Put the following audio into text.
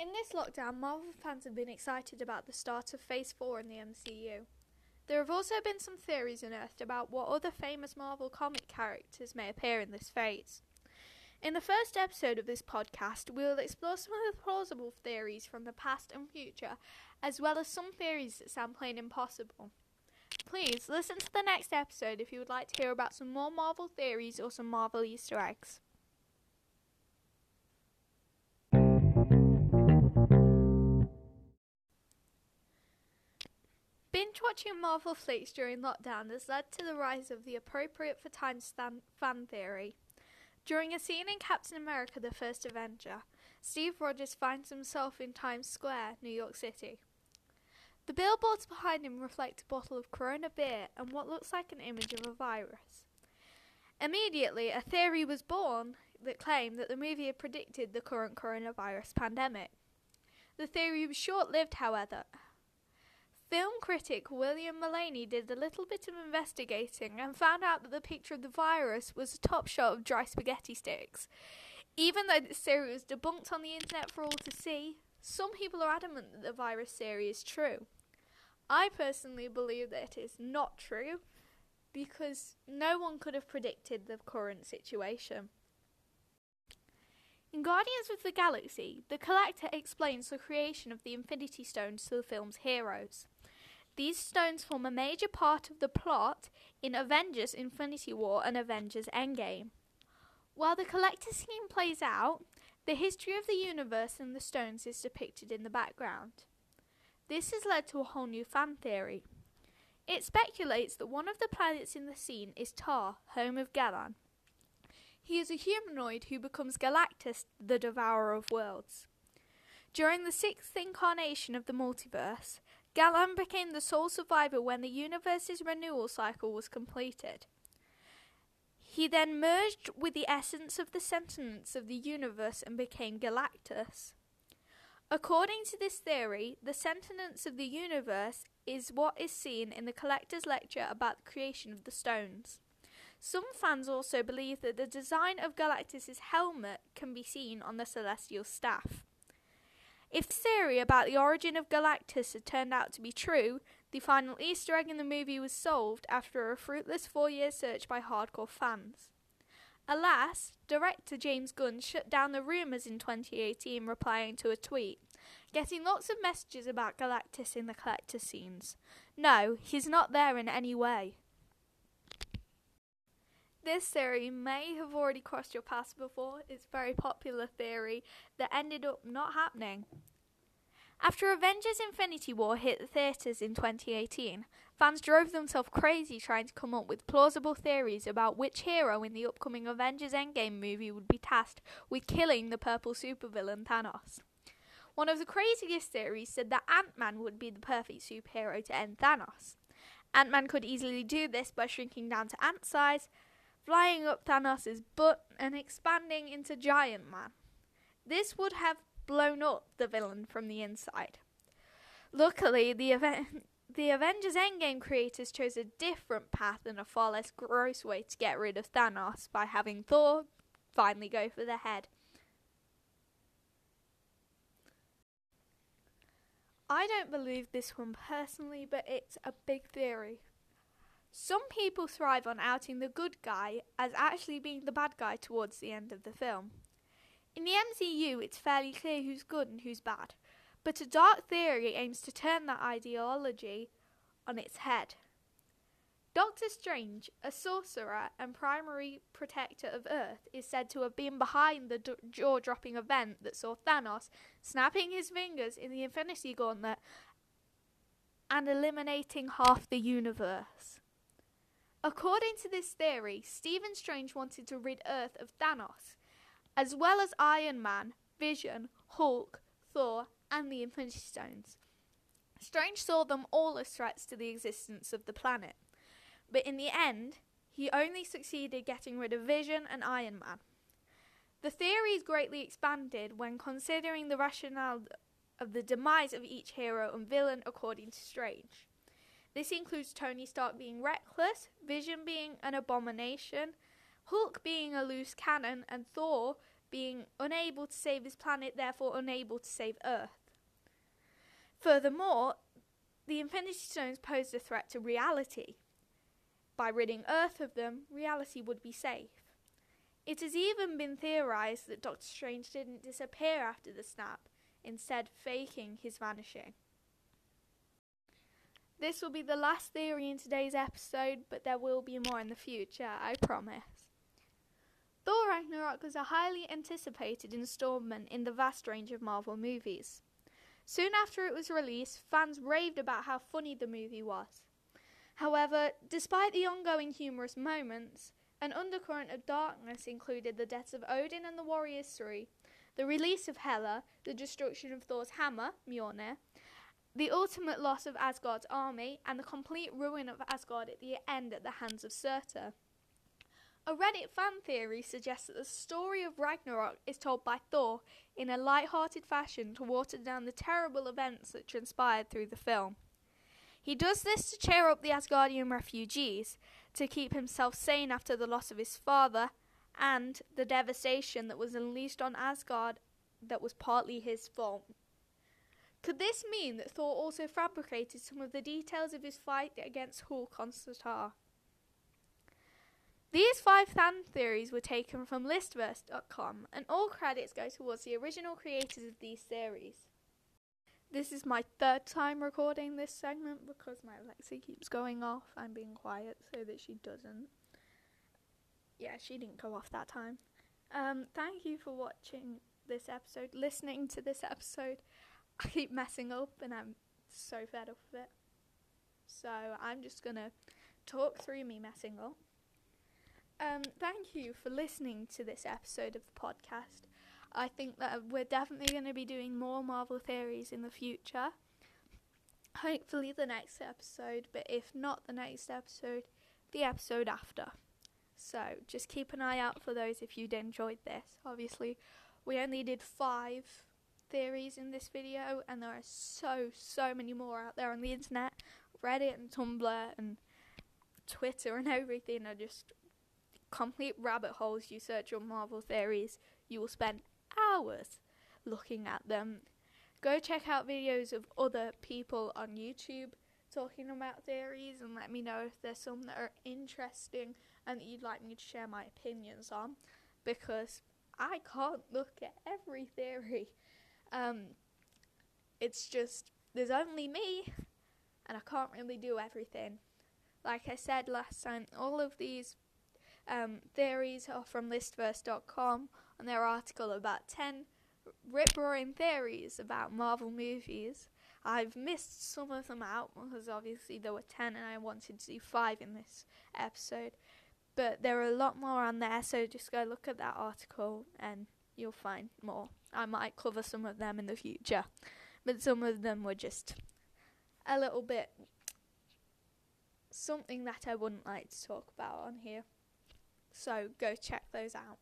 In this lockdown, Marvel fans have been excited about the start of Phase 4 in the MCU. There have also been some theories unearthed about what other famous Marvel comic characters may appear in this phase. In the first episode of this podcast, we will explore some of the plausible theories from the past and future, as well as some theories that sound plain impossible. Please listen to the next episode if you would like to hear about some more Marvel theories or some Marvel Easter eggs. Watching Marvel flicks during lockdown has led to the rise of the appropriate for time fan theory. During a scene in Captain America the First Avenger, Steve Rogers finds himself in Times Square, New York City. The billboards behind him reflect a bottle of Corona beer and what looks like an image of a virus. Immediately, a theory was born that claimed that the movie had predicted the current coronavirus pandemic. The theory was short lived, however, Film critic William Mullally did a little bit of investigating and found out that the picture of the virus was a top shot of dry spaghetti sticks. Even though this theory was debunked on the internet for all to see, some people are adamant that the virus theory is true. I personally believe that it is not true because no one could have predicted the current situation. In Guardians of the Galaxy, the Collector explains the creation of the Infinity Stones to the film's heroes. These stones form a major part of the plot in Avengers Infinity War and Avengers Endgame. While the collector scheme plays out, the history of the universe and the stones is depicted in the background. This has led to a whole new fan theory. It speculates that one of the planets in the scene is Taa, home of Galan. He is a humanoid who becomes Galactus, the devourer of worlds. During the sixth incarnation of the multiverse, Galan became the sole survivor when the universe's renewal cycle was completed. He then merged with the essence of the sentience of the universe and became Galactus. According to this theory, the sentience of the universe is what is seen in the collector's lecture about the creation of the stones. Some fans also believe that the design of Galactus's helmet can be seen on the celestial staff. If the theory about the origin of Galactus had turned out to be true, the final Easter egg in the movie was solved after a fruitless four year search by hardcore fans. Alas, director James Gunn shut down the rumours in 2018, replying to a tweet, getting lots of messages about Galactus in the collector scenes. No, he's not there in any way. This theory may have already crossed your path before. It's a very popular theory that ended up not happening. After Avengers Infinity War hit the theatres in 2018, fans drove themselves crazy trying to come up with plausible theories about which hero in the upcoming Avengers Endgame movie would be tasked with killing the purple supervillain Thanos. One of the craziest theories said that Ant Man would be the perfect superhero to end Thanos. Ant Man could easily do this by shrinking down to ant size, flying up Thanos' butt and expanding into Giant Man. This would have blown up the villain from the inside. Luckily, the event. The Avengers Endgame creators chose a different path and a far less gross way to get rid of Thanos by having Thor finally go for the head. I don't believe this one personally, but it's a big theory. Some people thrive on outing the good guy as actually being the bad guy towards the end of the film. In the MCU, it's fairly clear who's good and who's bad, but a dark theory aims to turn that ideology on its head. Doctor Strange, a sorcerer and primary protector of Earth, is said to have been behind the d- jaw dropping event that saw Thanos snapping his fingers in the Infinity Gauntlet and eliminating half the universe. According to this theory, Stephen Strange wanted to rid Earth of Thanos, as well as Iron Man, Vision, Hulk, Thor, and the Infinity Stones. Strange saw them all as threats to the existence of the planet, but in the end, he only succeeded getting rid of Vision and Iron Man. The theory is greatly expanded when considering the rationale of the demise of each hero and villain according to Strange. This includes Tony Stark being reckless, Vision being an abomination, Hulk being a loose cannon, and Thor being unable to save his planet, therefore unable to save Earth. Furthermore, the Infinity Stones posed a threat to reality. By ridding Earth of them, reality would be safe. It has even been theorized that Doctor Strange didn't disappear after the snap, instead, faking his vanishing. This will be the last theory in today's episode, but there will be more in the future, I promise. Thor Ragnarok was a highly anticipated installment in the vast range of Marvel movies. Soon after it was released, fans raved about how funny the movie was. However, despite the ongoing humorous moments, an undercurrent of darkness included the deaths of Odin and the Warriors 3, the release of Hela, the destruction of Thor's hammer, Mjolnir, the ultimate loss of Asgard's army, and the complete ruin of Asgard at the end at the hands of Surtur. A Reddit fan theory suggests that the story of Ragnarok is told by Thor in a light-hearted fashion to water down the terrible events that transpired through the film. He does this to cheer up the Asgardian refugees, to keep himself sane after the loss of his father, and the devastation that was unleashed on Asgard that was partly his fault. Could this mean that Thor also fabricated some of the details of his fight against Hulk on Surtur? These five fan theories were taken from Listverse.com, and all credits go towards the original creators of these series. This is my third time recording this segment because my Alexa keeps going off. I'm being quiet so that she doesn't. Yeah, she didn't go off that time. Um, thank you for watching this episode, listening to this episode. I keep messing up and I'm so fed up with it. So I'm just gonna talk through me messing up. Um, thank you for listening to this episode of the podcast. I think that we're definitely going to be doing more Marvel theories in the future. Hopefully, the next episode, but if not the next episode, the episode after. So, just keep an eye out for those if you'd enjoyed this. Obviously, we only did five theories in this video, and there are so, so many more out there on the internet. Reddit and Tumblr and Twitter and everything are just complete rabbit holes. You search on Marvel theories, you will spend hours looking at them. Go check out videos of other people on YouTube talking about theories and let me know if there's some that are interesting and that you'd like me to share my opinions on because I can't look at every theory. Um, it's just there's only me and I can't really do everything. Like I said last time, all of these um, theories are from listverse.com and their article about 10 rip roaring theories about Marvel movies. I've missed some of them out because obviously there were 10 and I wanted to do 5 in this episode. But there are a lot more on there, so just go look at that article and you'll find more. I might cover some of them in the future, but some of them were just a little bit something that I wouldn't like to talk about on here. So go check those out.